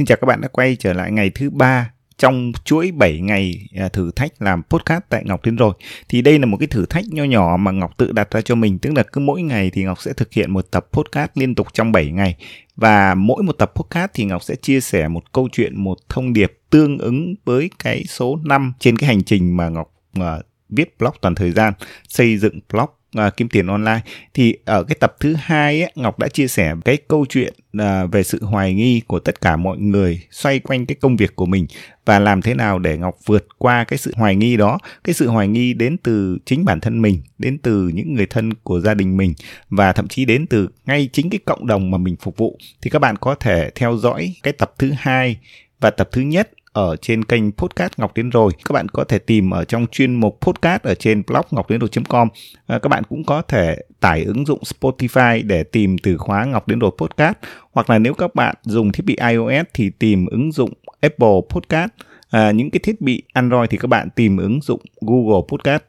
Xin chào các bạn đã quay trở lại ngày thứ ba trong chuỗi 7 ngày à, thử thách làm podcast tại Ngọc Tiến rồi. Thì đây là một cái thử thách nho nhỏ mà Ngọc tự đặt ra cho mình, tức là cứ mỗi ngày thì Ngọc sẽ thực hiện một tập podcast liên tục trong 7 ngày. Và mỗi một tập podcast thì Ngọc sẽ chia sẻ một câu chuyện, một thông điệp tương ứng với cái số 5 trên cái hành trình mà Ngọc uh, viết blog toàn thời gian, xây dựng blog à, kiếm tiền online. Thì ở cái tập thứ hai ấy, Ngọc đã chia sẻ cái câu chuyện à, về sự hoài nghi của tất cả mọi người xoay quanh cái công việc của mình và làm thế nào để Ngọc vượt qua cái sự hoài nghi đó. Cái sự hoài nghi đến từ chính bản thân mình đến từ những người thân của gia đình mình và thậm chí đến từ ngay chính cái cộng đồng mà mình phục vụ. Thì các bạn có thể theo dõi cái tập thứ hai và tập thứ nhất ở trên kênh podcast Ngọc Tiến Rồi. Các bạn có thể tìm ở trong chuyên mục podcast ở trên blog ngọc tiến rồi.com. À, các bạn cũng có thể tải ứng dụng Spotify để tìm từ khóa Ngọc Tiến Rồi Podcast. Hoặc là nếu các bạn dùng thiết bị iOS thì tìm ứng dụng Apple Podcast. À, những cái thiết bị Android thì các bạn tìm ứng dụng Google Podcast.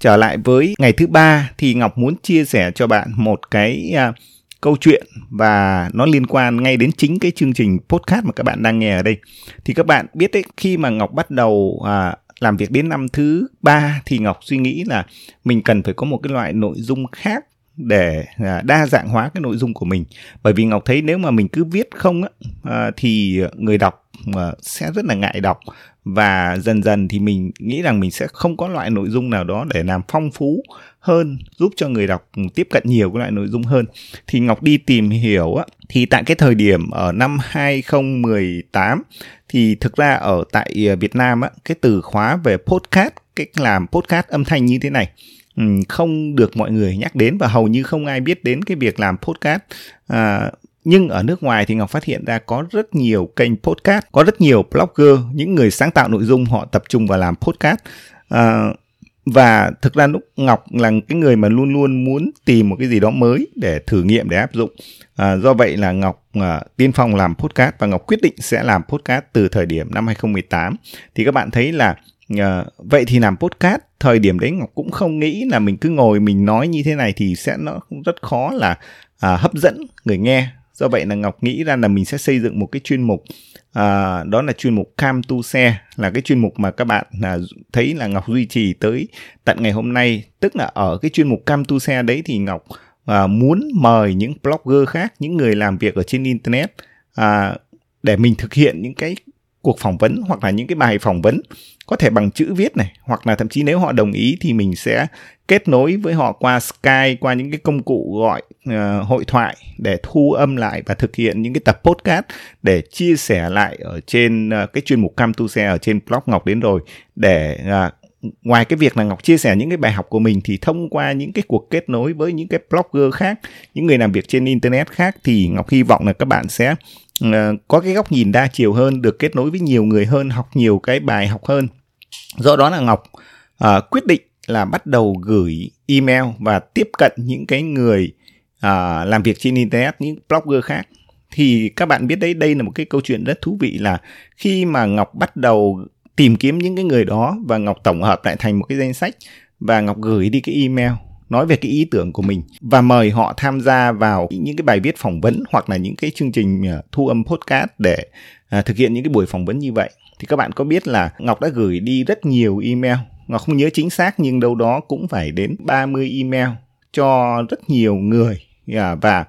Trở lại với ngày thứ ba thì Ngọc muốn chia sẻ cho bạn một cái uh, câu chuyện và nó liên quan ngay đến chính cái chương trình podcast mà các bạn đang nghe ở đây. Thì các bạn biết đấy khi mà ngọc bắt đầu à, làm việc đến năm thứ ba thì ngọc suy nghĩ là mình cần phải có một cái loại nội dung khác để à, đa dạng hóa cái nội dung của mình. Bởi vì ngọc thấy nếu mà mình cứ viết không á à, thì người đọc à, sẽ rất là ngại đọc và dần dần thì mình nghĩ rằng mình sẽ không có loại nội dung nào đó để làm phong phú hơn giúp cho người đọc tiếp cận nhiều cái loại nội dung hơn. Thì Ngọc đi tìm hiểu á thì tại cái thời điểm ở năm 2018 thì thực ra ở tại à, Việt Nam á cái từ khóa về podcast cách làm podcast âm thanh như thế này. Không được mọi người nhắc đến và hầu như không ai biết đến cái việc làm podcast à, nhưng ở nước ngoài thì Ngọc phát hiện ra có rất nhiều kênh podcast, có rất nhiều blogger, những người sáng tạo nội dung họ tập trung vào làm podcast. À, và thực ra lúc Ngọc là cái người mà luôn luôn muốn tìm một cái gì đó mới để thử nghiệm để áp dụng. À, do vậy là Ngọc à, tiên phong làm podcast và Ngọc quyết định sẽ làm podcast từ thời điểm năm 2018. Thì các bạn thấy là à, vậy thì làm podcast thời điểm đấy Ngọc cũng không nghĩ là mình cứ ngồi mình nói như thế này thì sẽ nó rất khó là à, hấp dẫn người nghe do vậy là ngọc nghĩ ra là mình sẽ xây dựng một cái chuyên mục à, đó là chuyên mục cam tu xe là cái chuyên mục mà các bạn là thấy là ngọc duy trì tới tận ngày hôm nay. Tức là ở cái chuyên mục cam tu xe đấy thì ngọc à, muốn mời những blogger khác những người làm việc ở trên internet à, để mình thực hiện những cái cuộc phỏng vấn hoặc là những cái bài phỏng vấn có thể bằng chữ viết này hoặc là thậm chí nếu họ đồng ý thì mình sẽ kết nối với họ qua Skype qua những cái công cụ gọi uh, hội thoại để thu âm lại và thực hiện những cái tập podcast để chia sẻ lại ở trên uh, cái chuyên mục Cam Tu Xe ở trên blog Ngọc đến rồi để uh, ngoài cái việc là Ngọc chia sẻ những cái bài học của mình thì thông qua những cái cuộc kết nối với những cái blogger khác, những người làm việc trên internet khác thì Ngọc hy vọng là các bạn sẽ uh, có cái góc nhìn đa chiều hơn, được kết nối với nhiều người hơn, học nhiều cái bài học hơn. Do đó là Ngọc uh, quyết định là bắt đầu gửi email và tiếp cận những cái người uh, làm việc trên internet, những blogger khác thì các bạn biết đấy đây là một cái câu chuyện rất thú vị là khi mà Ngọc bắt đầu tìm kiếm những cái người đó và Ngọc tổng hợp lại thành một cái danh sách và Ngọc gửi đi cái email nói về cái ý tưởng của mình và mời họ tham gia vào những cái bài viết phỏng vấn hoặc là những cái chương trình à, thu âm podcast để à, thực hiện những cái buổi phỏng vấn như vậy. Thì các bạn có biết là Ngọc đã gửi đi rất nhiều email. Ngọc không nhớ chính xác nhưng đâu đó cũng phải đến 30 email cho rất nhiều người. Dạ, và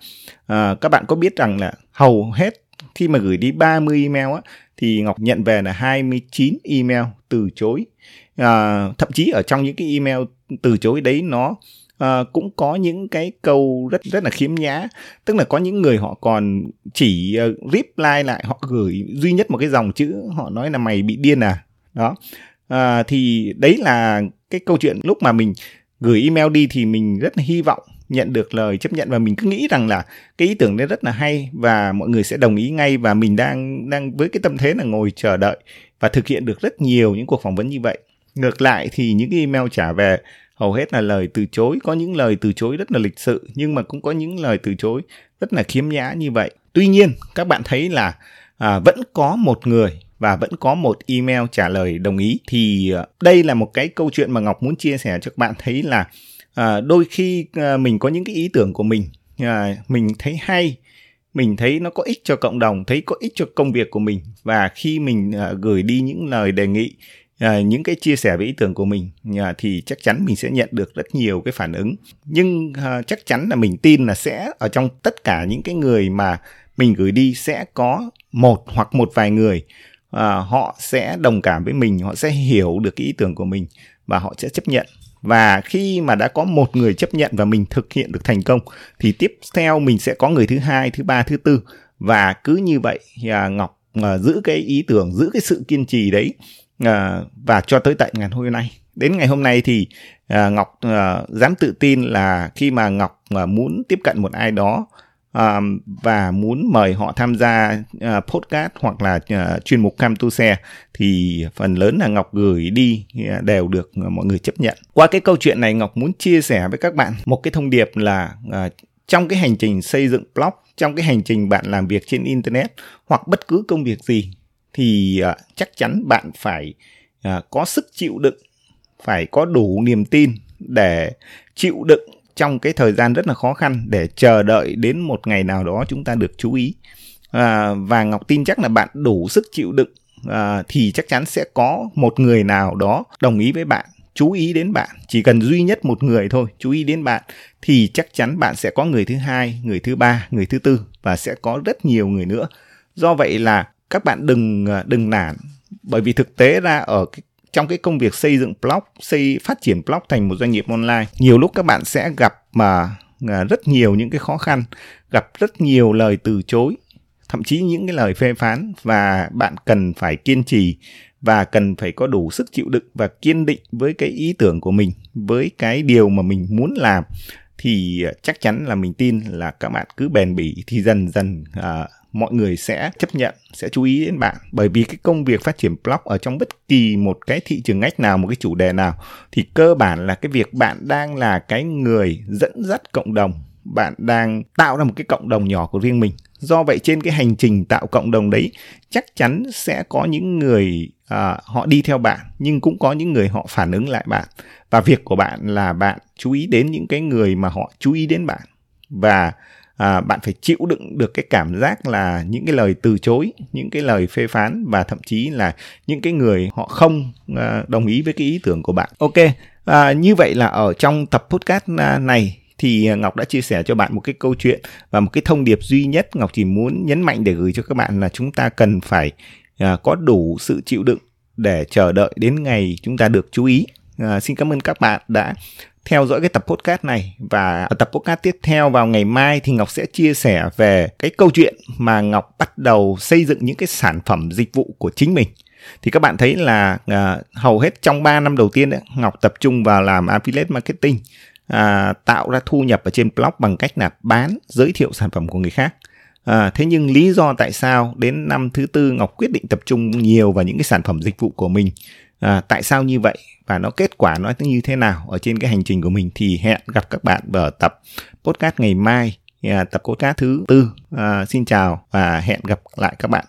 à, các bạn có biết rằng là hầu hết khi mà gửi đi 30 email á thì Ngọc nhận về là 29 email từ chối. À, thậm chí ở trong những cái email từ chối đấy nó à, cũng có những cái câu rất rất là khiếm nhã. Tức là có những người họ còn chỉ uh, reply lại họ gửi duy nhất một cái dòng chữ họ nói là mày bị điên à? Đó. À, thì đấy là cái câu chuyện lúc mà mình gửi email đi thì mình rất là hy vọng nhận được lời chấp nhận và mình cứ nghĩ rằng là cái ý tưởng đấy rất là hay và mọi người sẽ đồng ý ngay và mình đang đang với cái tâm thế là ngồi chờ đợi và thực hiện được rất nhiều những cuộc phỏng vấn như vậy. Ngược lại thì những cái email trả về hầu hết là lời từ chối có những lời từ chối rất là lịch sự nhưng mà cũng có những lời từ chối rất là khiếm nhã như vậy. Tuy nhiên các bạn thấy là à, vẫn có một người và vẫn có một email trả lời đồng ý thì à, đây là một cái câu chuyện mà ngọc muốn chia sẻ cho các bạn thấy là à, đôi khi à, mình có những cái ý tưởng của mình à, mình thấy hay mình thấy nó có ích cho cộng đồng thấy có ích cho công việc của mình. Và khi mình à, gửi đi những lời đề nghị à, những cái chia sẻ về ý tưởng của mình à, thì chắc chắn mình sẽ nhận được rất nhiều cái phản ứng. Nhưng à, chắc chắn là mình tin là sẽ ở trong tất cả những cái người mà mình gửi đi sẽ có một hoặc một vài người à, họ sẽ đồng cảm với mình họ sẽ hiểu được cái ý tưởng của mình và họ sẽ chấp nhận. Và khi mà đã có một người chấp nhận và mình thực hiện được thành công thì tiếp theo mình sẽ có người thứ hai thứ ba thứ tư. Và cứ như vậy à, ngọc à, giữ cái ý tưởng giữ cái sự kiên trì đấy à, và cho tới tận ngày hôm nay. Đến ngày hôm nay thì à, ngọc à, dám tự tin là khi mà ngọc à, muốn tiếp cận một ai đó um, và muốn mời họ tham gia uh, podcast hoặc là uh, chuyên mục cam tu xe thì phần lớn là Ngọc gửi đi uh, đều được uh, mọi người chấp nhận. Qua cái câu chuyện này Ngọc muốn chia sẻ với các bạn một cái thông điệp là uh, trong cái hành trình xây dựng blog, trong cái hành trình bạn làm việc trên internet hoặc bất cứ công việc gì thì uh, chắc chắn bạn phải uh, có sức chịu đựng, phải có đủ niềm tin để chịu đựng trong cái thời gian rất là khó khăn để chờ đợi đến một ngày nào đó chúng ta được chú ý. À, và ngọc tin chắc là bạn đủ sức chịu đựng à, thì chắc chắn sẽ có một người nào đó đồng ý với bạn chú ý đến bạn. Chỉ cần duy nhất một người thôi chú ý đến bạn thì chắc chắn bạn sẽ có người thứ hai người thứ ba người thứ tư và sẽ có rất nhiều người nữa. Do vậy là các bạn đừng à, đừng nản bởi vì thực tế ra ở cái trong cái công việc xây dựng blog, xây phát triển blog thành một doanh nghiệp online, nhiều lúc các bạn sẽ gặp mà à, rất nhiều những cái khó khăn, gặp rất nhiều lời từ chối, thậm chí những cái lời phê phán và bạn cần phải kiên trì và cần phải có đủ sức chịu đựng và kiên định với cái ý tưởng của mình, với cái điều mà mình muốn làm thì à, chắc chắn là mình tin là các bạn cứ bền bỉ thì dần dần uh, mọi người sẽ chấp nhận sẽ chú ý đến bạn. Bởi vì cái công việc phát triển blog ở trong bất kỳ một cái thị trường ngách nào một cái chủ đề nào thì cơ bản là cái việc bạn đang là cái người dẫn dắt cộng đồng. Bạn đang tạo ra một cái cộng đồng nhỏ của riêng mình. Do vậy trên cái hành trình tạo cộng đồng đấy chắc chắn sẽ có những người à, họ đi theo bạn nhưng cũng có những người họ phản ứng lại bạn. Và việc của bạn là bạn chú ý đến những cái người mà họ chú ý đến bạn. Và à, bạn phải chịu đựng được cái cảm giác là những cái lời từ chối những cái lời phê phán và thậm chí là những cái người họ không à, đồng ý với cái ý tưởng của bạn ok à, như vậy là ở trong tập podcast à, này thì Ngọc đã chia sẻ cho bạn một cái câu chuyện và một cái thông điệp duy nhất Ngọc chỉ muốn nhấn mạnh để gửi cho các bạn là chúng ta cần phải à, có đủ sự chịu đựng để chờ đợi đến ngày chúng ta được chú ý. À, xin cảm ơn các bạn đã theo dõi cái tập podcast này. Và ở tập podcast tiếp theo vào ngày mai thì Ngọc sẽ chia sẻ về cái câu chuyện mà Ngọc bắt đầu xây dựng những cái sản phẩm dịch vụ của chính mình. Thì các bạn thấy là uh, hầu hết trong 3 năm đầu tiên ấy, Ngọc tập trung vào làm affiliate marketing uh, tạo ra thu nhập ở trên blog bằng cách là bán giới thiệu sản phẩm của người khác. À, thế nhưng lý do tại sao đến năm thứ tư Ngọc quyết định tập trung nhiều vào những cái sản phẩm dịch vụ của mình? À, tại sao như vậy? Và nó kết quả nó như thế nào? Ở trên cái hành trình của mình thì hẹn gặp các bạn ở tập podcast ngày mai à, tập podcast thứ tư. À, xin chào và hẹn gặp lại các bạn.